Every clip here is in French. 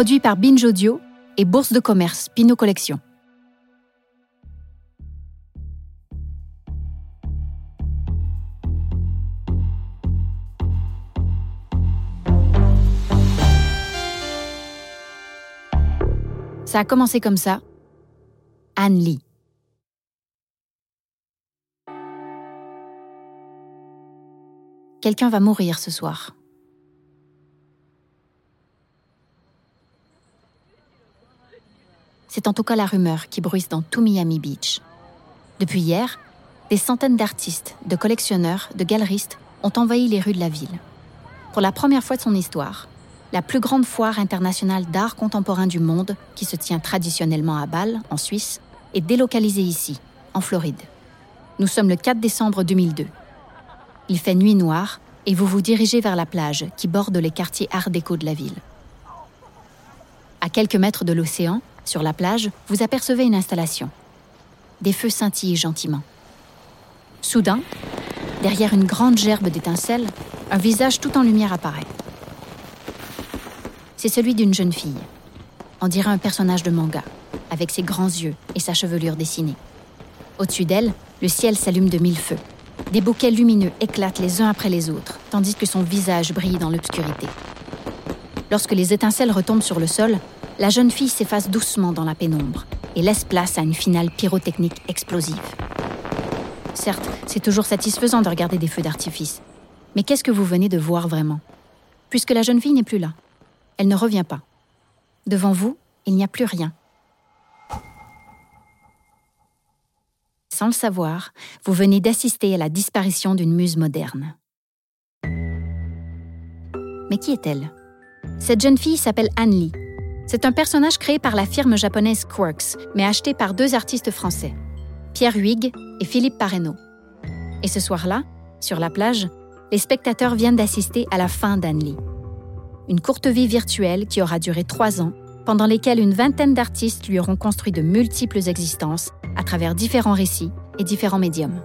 produit par Binge Audio et Bourse de commerce Pinot Collection. Ça a commencé comme ça. Anne Lee. Quelqu'un va mourir ce soir. C'est en tout cas la rumeur qui bruisse dans tout Miami Beach. Depuis hier, des centaines d'artistes, de collectionneurs, de galeristes ont envahi les rues de la ville. Pour la première fois de son histoire, la plus grande foire internationale d'art contemporain du monde, qui se tient traditionnellement à Bâle, en Suisse, est délocalisée ici, en Floride. Nous sommes le 4 décembre 2002. Il fait nuit noire et vous vous dirigez vers la plage qui borde les quartiers art déco de la ville. À quelques mètres de l'océan, sur la plage, vous apercevez une installation. Des feux scintillent gentiment. Soudain, derrière une grande gerbe d'étincelles, un visage tout en lumière apparaît c'est celui d'une jeune fille. On dirait un personnage de manga, avec ses grands yeux et sa chevelure dessinée. Au-dessus d'elle, le ciel s'allume de mille feux. Des bouquets lumineux éclatent les uns après les autres, tandis que son visage brille dans l'obscurité. Lorsque les étincelles retombent sur le sol, la jeune fille s'efface doucement dans la pénombre et laisse place à une finale pyrotechnique explosive. Certes, c'est toujours satisfaisant de regarder des feux d'artifice. Mais qu'est-ce que vous venez de voir vraiment? Puisque la jeune fille n'est plus là. Elle ne revient pas. Devant vous, il n'y a plus rien. Sans le savoir, vous venez d'assister à la disparition d'une muse moderne. Mais qui est-elle? Cette jeune fille s'appelle Anne Lee. C'est un personnage créé par la firme japonaise Quarks, mais acheté par deux artistes français, Pierre Huyghe et Philippe Parreno. Et ce soir-là, sur la plage, les spectateurs viennent d'assister à la fin d'Anne Lee une courte vie virtuelle qui aura duré trois ans, pendant lesquels une vingtaine d'artistes lui auront construit de multiples existences à travers différents récits et différents médiums.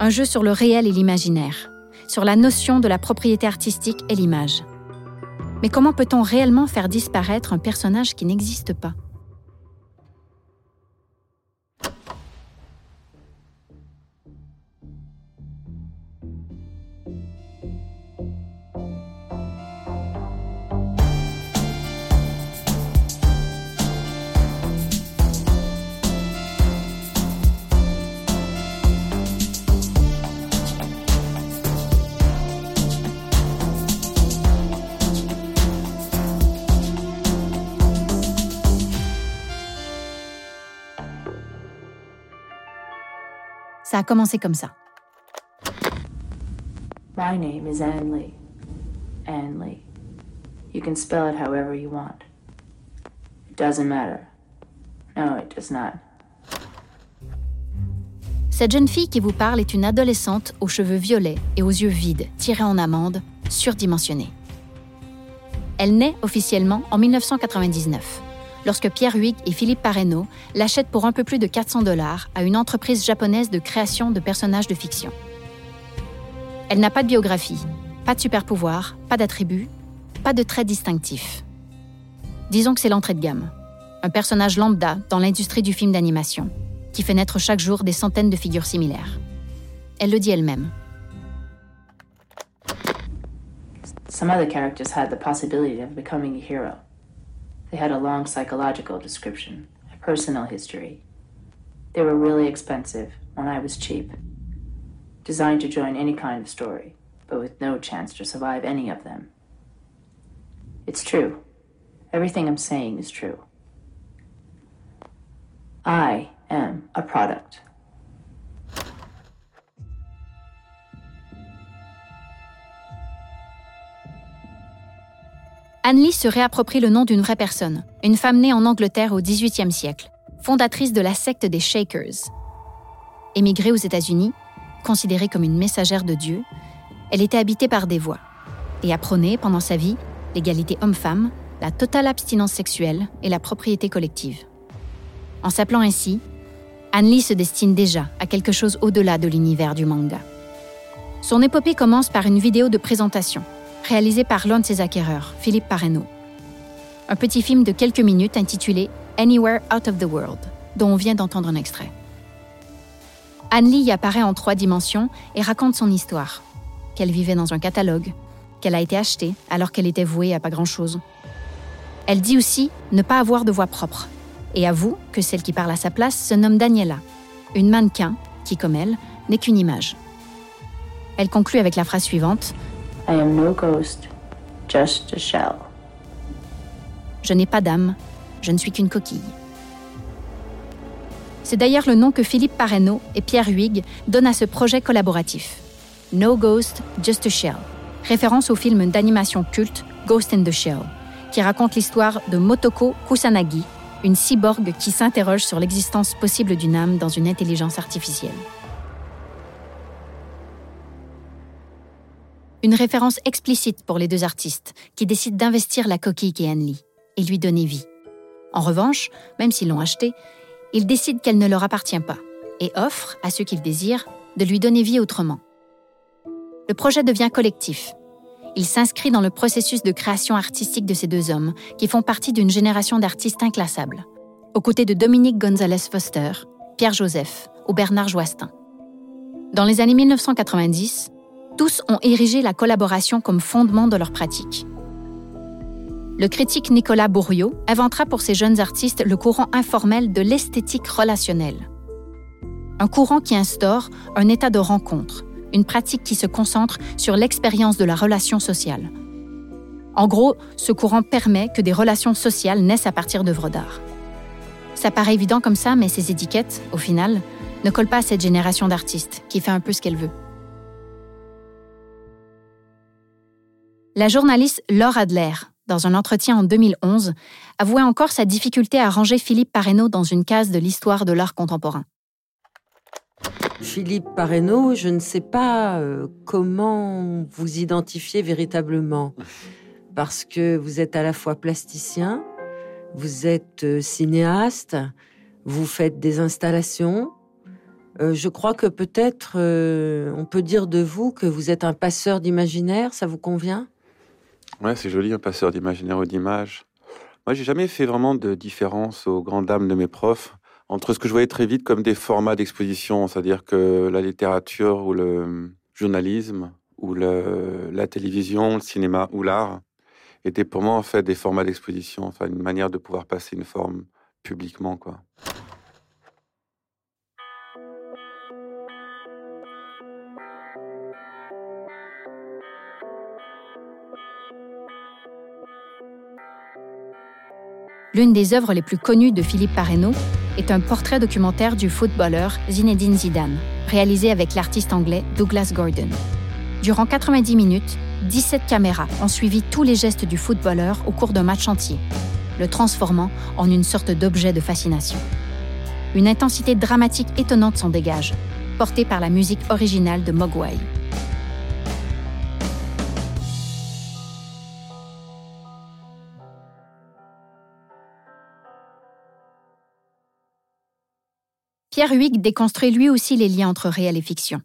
Un jeu sur le réel et l'imaginaire, sur la notion de la propriété artistique et l'image. Mais comment peut-on réellement faire disparaître un personnage qui n'existe pas? Ça a commencé comme ça. My name is Anne Lee. Anne Lee. You can spell it however you want. It doesn't matter. No, it does not. Cette jeune fille qui vous parle est une adolescente aux cheveux violets et aux yeux vides, tirés en amande, surdimensionnée. Elle naît officiellement en 1999 lorsque Pierre Huyghe et Philippe Parreno l'achètent pour un peu plus de 400 dollars à une entreprise japonaise de création de personnages de fiction. Elle n'a pas de biographie, pas de super-pouvoir, pas d'attributs, pas de traits distinctifs. Disons que c'est l'entrée de gamme. Un personnage lambda dans l'industrie du film d'animation, qui fait naître chaque jour des centaines de figures similaires. Elle le dit elle-même. Some characters had the possibility of becoming a hero. They had a long psychological description, a personal history. They were really expensive when I was cheap. Designed to join any kind of story, but with no chance to survive any of them. It's true. Everything I'm saying is true. I am a product. Anne-Lee se réapproprie le nom d'une vraie personne, une femme née en Angleterre au XVIIIe siècle, fondatrice de la secte des Shakers. Émigrée aux États-Unis, considérée comme une messagère de Dieu, elle était habitée par des voix et apprenait pendant sa vie l'égalité homme-femme, la totale abstinence sexuelle et la propriété collective. En s'appelant ainsi, Anne-Lee se destine déjà à quelque chose au-delà de l'univers du manga. Son épopée commence par une vidéo de présentation réalisé par l'un de ses acquéreurs, Philippe Parreno. un petit film de quelques minutes intitulé Anywhere Out of the World, dont on vient d'entendre un extrait. Anne Lee y apparaît en trois dimensions et raconte son histoire, qu'elle vivait dans un catalogue, qu'elle a été achetée alors qu'elle était vouée à pas grand-chose. Elle dit aussi ne pas avoir de voix propre et avoue que celle qui parle à sa place se nomme Daniela, une mannequin qui, comme elle, n'est qu'une image. Elle conclut avec la phrase suivante I am no ghost, just a shell. Je n'ai pas d'âme, je ne suis qu'une coquille. C'est d'ailleurs le nom que Philippe Parreno et Pierre Huyghe donnent à ce projet collaboratif. No Ghost, Just a Shell, référence au film d'animation culte Ghost in the Shell, qui raconte l'histoire de Motoko Kusanagi, une cyborg qui s'interroge sur l'existence possible d'une âme dans une intelligence artificielle. Une référence explicite pour les deux artistes qui décident d'investir la coquille qu'est Anne Lee et lui donner vie. En revanche, même s'ils l'ont achetée, ils décident qu'elle ne leur appartient pas et offrent à ceux qu'ils désirent de lui donner vie autrement. Le projet devient collectif. Il s'inscrit dans le processus de création artistique de ces deux hommes, qui font partie d'une génération d'artistes inclassables, aux côtés de Dominique Gonzalez Foster, Pierre Joseph ou Bernard Joastin. Dans les années 1990, tous ont érigé la collaboration comme fondement de leur pratique. Le critique Nicolas Bourriot inventera pour ces jeunes artistes le courant informel de l'esthétique relationnelle. Un courant qui instaure un état de rencontre, une pratique qui se concentre sur l'expérience de la relation sociale. En gros, ce courant permet que des relations sociales naissent à partir d'œuvres d'art. Ça paraît évident comme ça, mais ces étiquettes, au final, ne collent pas à cette génération d'artistes qui fait un peu ce qu'elle veut. La journaliste Laure Adler, dans un entretien en 2011, avouait encore sa difficulté à ranger Philippe Parreno dans une case de l'histoire de l'art contemporain. Philippe Parreno, je ne sais pas euh, comment vous identifier véritablement, parce que vous êtes à la fois plasticien, vous êtes euh, cinéaste, vous faites des installations. Euh, je crois que peut-être on peut dire de vous que vous êtes un passeur d'imaginaire, ça vous convient? Ouais, c'est joli, un passeur d'imaginaire ou d'image. Moi, j'ai jamais fait vraiment de différence aux grandes dames de mes profs entre ce que je voyais très vite comme des formats d'exposition, c'est-à-dire que la littérature ou le journalisme ou le, la télévision, le cinéma ou l'art étaient pour moi en fait des formats d'exposition, enfin une manière de pouvoir passer une forme publiquement quoi. L'une des œuvres les plus connues de Philippe Parreno est un portrait documentaire du footballeur Zinedine Zidane, réalisé avec l'artiste anglais Douglas Gordon. Durant 90 minutes, 17 caméras ont suivi tous les gestes du footballeur au cours d'un match entier, le transformant en une sorte d'objet de fascination. Une intensité dramatique étonnante s'en dégage, portée par la musique originale de Mogwai. Pierre Huyghe déconstruit lui aussi les liens entre réel et fiction.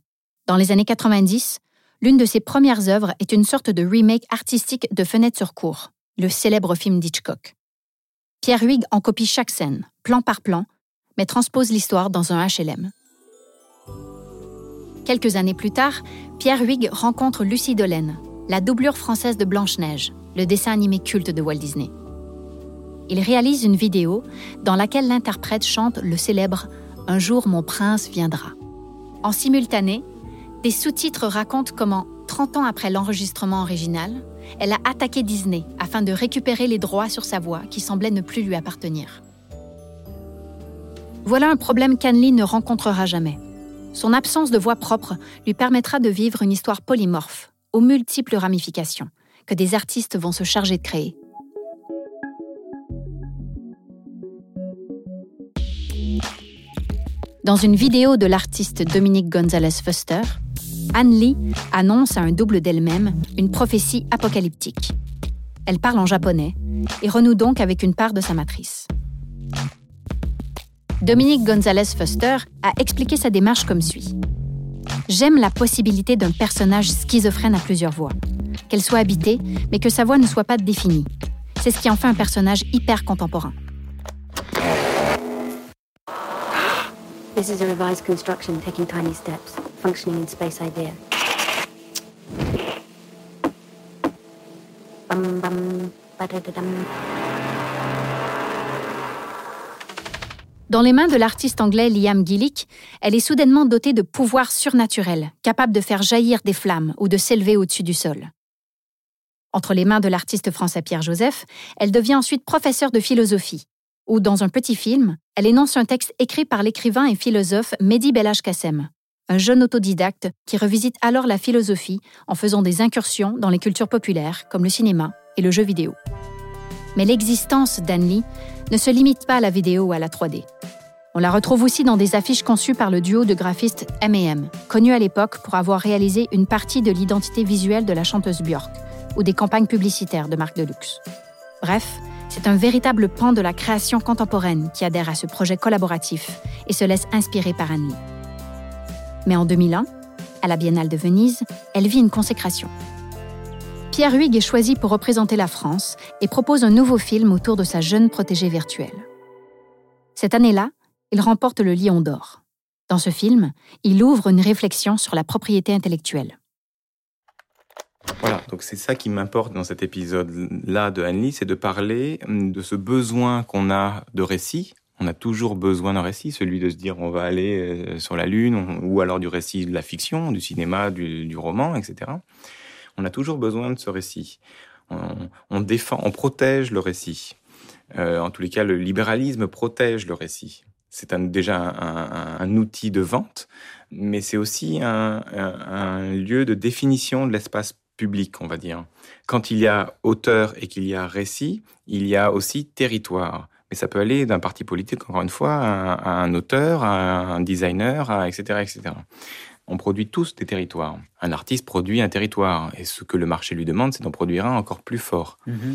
Dans les années 90, l'une de ses premières œuvres est une sorte de remake artistique de Fenêtre sur cour, le célèbre film d'Hitchcock. Pierre Huyghe en copie chaque scène, plan par plan, mais transpose l'histoire dans un HLM. Quelques années plus tard, Pierre Huyghe rencontre Lucie Dolène, la doublure française de Blanche-Neige, le dessin animé culte de Walt Disney. Il réalise une vidéo dans laquelle l'interprète chante le célèbre un jour mon prince viendra. En simultané, des sous-titres racontent comment, 30 ans après l'enregistrement original, elle a attaqué Disney afin de récupérer les droits sur sa voix qui semblait ne plus lui appartenir. Voilà un problème qu'Anne ne rencontrera jamais. Son absence de voix propre lui permettra de vivre une histoire polymorphe, aux multiples ramifications, que des artistes vont se charger de créer. Dans une vidéo de l'artiste Dominique Gonzalez Foster, Anne Lee annonce à un double d'elle-même une prophétie apocalyptique. Elle parle en japonais et renoue donc avec une part de sa matrice. Dominique Gonzalez Foster a expliqué sa démarche comme suit. J'aime la possibilité d'un personnage schizophrène à plusieurs voix, qu'elle soit habitée, mais que sa voix ne soit pas définie. C'est ce qui en fait un personnage hyper contemporain. This is a revised construction taking tiny steps, functioning in space idea. Dans les mains de l'artiste anglais Liam Gillick, elle est soudainement dotée de pouvoirs surnaturels, capables de faire jaillir des flammes ou de s'élever au-dessus du sol. Entre les mains de l'artiste français Pierre Joseph, elle devient ensuite professeure de philosophie, où dans un petit film, elle énonce un texte écrit par l'écrivain et philosophe Mehdi Belhaj Kassem, un jeune autodidacte qui revisite alors la philosophie en faisant des incursions dans les cultures populaires comme le cinéma et le jeu vidéo. Mais l'existence d'Anne ne se limite pas à la vidéo ou à la 3D. On la retrouve aussi dans des affiches conçues par le duo de graphistes M&M, connu à l'époque pour avoir réalisé une partie de l'identité visuelle de la chanteuse Björk, ou des campagnes publicitaires de marques de luxe. Bref, c'est un véritable pan de la création contemporaine qui adhère à ce projet collaboratif et se laisse inspirer par Anne. Mais en 2001, à la Biennale de Venise, elle vit une consécration. Pierre Huyghe est choisi pour représenter la France et propose un nouveau film autour de sa jeune protégée virtuelle. Cette année-là, il remporte le Lion d'Or. Dans ce film, il ouvre une réflexion sur la propriété intellectuelle. Voilà, donc c'est ça qui m'importe dans cet épisode-là de Anne-Lee, c'est de parler hum, de ce besoin qu'on a de récit. On a toujours besoin d'un récit, celui de se dire on va aller euh, sur la Lune, ou alors du récit de la fiction, du cinéma, du, roman, etc. On a toujours besoin de ce récit. On, défend, on protège le récit. Euh, en tous les cas, le libéralisme protège le récit. C'est déjà un, outil de vente, mais c'est aussi un, un, lieu de définition de l'espace public, on va dire. Quand il y a auteur et qu'il y a récit, il y a aussi territoire. Mais ça peut aller d'un parti politique, encore une fois, à, un auteur, à un designer, à etc., etc on produit tous des territoires. Un artiste produit un territoire, et ce que le marché lui demande, c'est d'en produire un encore plus fort. -hmm.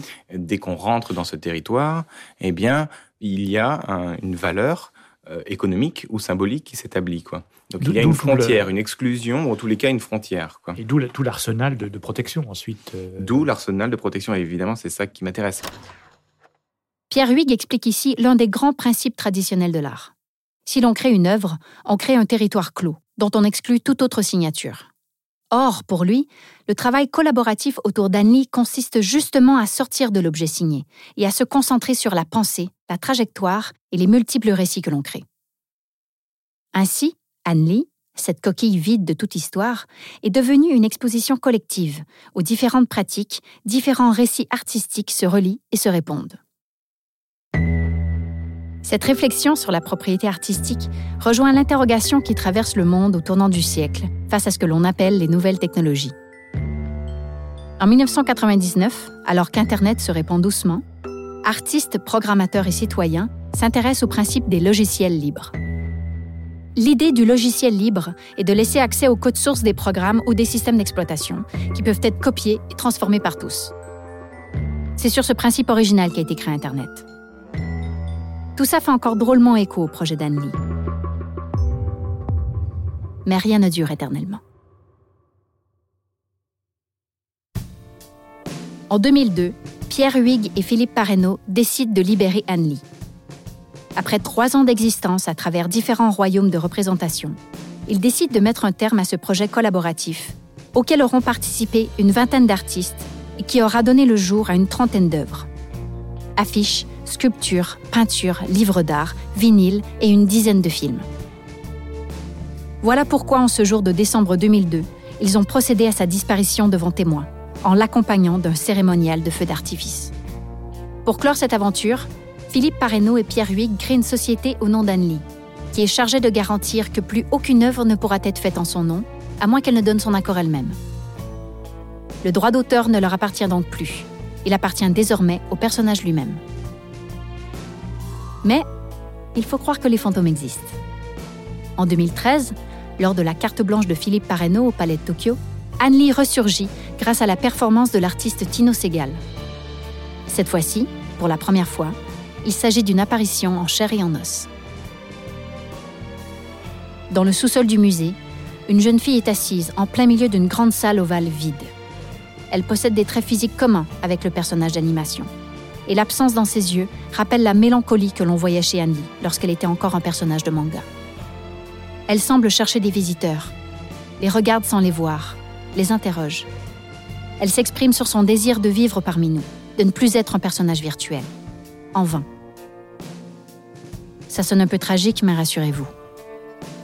Dès qu'on rentre dans ce territoire, eh bien, il y a un, une valeur économique ou symbolique qui s'établit. Quoi. Donc il y a une frontière, le... une exclusion, ou en tous les cas une frontière. Quoi. Et d'où tout l'arsenal de, de, protection ensuite. Euh... D'où l'arsenal de protection, et évidemment, c'est ça qui m'intéresse. Pierre Huyghe explique ici l'un des grands principes traditionnels de l'art. Si l'on crée une œuvre, on crée un territoire clos dont on exclut toute autre signature. Or, pour lui, le travail collaboratif autour d'Anne-Lee consiste justement à sortir de l'objet signé et à se concentrer sur la pensée, la trajectoire et les multiples récits que l'on crée. Ainsi, Anne-Lee, cette coquille vide de toute histoire, est devenue une exposition collective où différentes pratiques, différents récits artistiques se relient et se répondent. Cette réflexion sur la propriété artistique rejoint l'interrogation qui traverse le monde au tournant du siècle face à ce que l'on appelle les nouvelles technologies. En 1999, alors qu'Internet se répand doucement, artistes, programmateurs et citoyens s'intéressent au principe des logiciels libres. L'idée du logiciel libre est de laisser accès au code source des programmes ou des systèmes d'exploitation qui peuvent être copiés et transformés par tous. C'est sur ce principe original qu'a été créé Internet. Tout ça fait encore drôlement écho au projet d'Anne-Lee. Mais rien ne dure éternellement. En 2002, Pierre Huyghe et Philippe Parreno décident de libérer Anne-Lee. Après trois ans d'existence à travers différents royaumes de représentation, ils décident de mettre un terme à ce projet collaboratif, auquel auront participé une vingtaine d'artistes et qui aura donné le jour à une trentaine d'œuvres. Affiches, sculptures, peintures, livres d'art, vinyles et une dizaine de films. Voilà pourquoi, en ce jour de décembre 2002, ils ont procédé à sa disparition devant témoins, en l'accompagnant d'un cérémonial de feux d'artifice. Pour clore cette aventure, Philippe Parreno et Pierre Huyghe créent une société au nom d'Anne-Lee, qui est chargée de garantir que plus aucune œuvre ne pourra être faite en son nom, à moins qu'elle ne donne son accord elle-même. Le droit d'auteur ne leur appartient donc plus. Il appartient désormais au personnage lui-même. Mais il faut croire que les fantômes existent. En 2013, lors de la carte blanche de Philippe Parreno au Palais de Tokyo, Anne-Lee ressurgit grâce à la performance de l'artiste Tino Segal. Cette fois-ci, pour la première fois, il s'agit d'une apparition en chair et en os. Dans le sous-sol du musée, une jeune fille est assise en plein milieu d'une grande salle ovale vide. Elle possède des traits physiques communs avec le personnage d'animation. Et l'absence dans ses yeux rappellent la mélancolie que l'on voyait chez Annie lorsqu'elle était encore un personnage de manga. Elle semble chercher des visiteurs, les regarde sans les voir, les interroge. Elle s'exprime sur son désir de vivre parmi nous, de ne plus être un personnage virtuel. En vain. Ça sonne un peu tragique, mais rassurez-vous.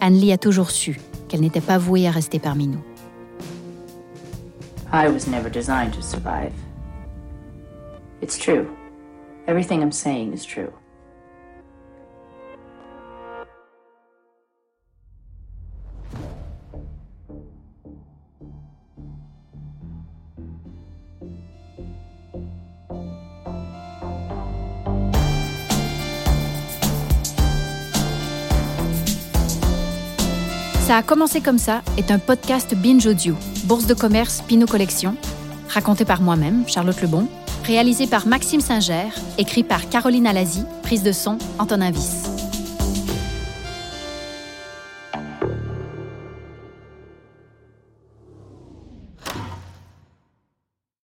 Anne-Lee a toujours su qu'elle n'était pas vouée à rester parmi nous. I was never designed to survive. It's true. Everything I'm saying is true. Ça a commencé comme ça est un podcast Binge Audio, bourse de commerce Pinot Collection, raconté par moi-même, Charlotte Lebon, réalisé par Maxime Singer, écrit par Caroline Alazi, prise de son Antonin Viss.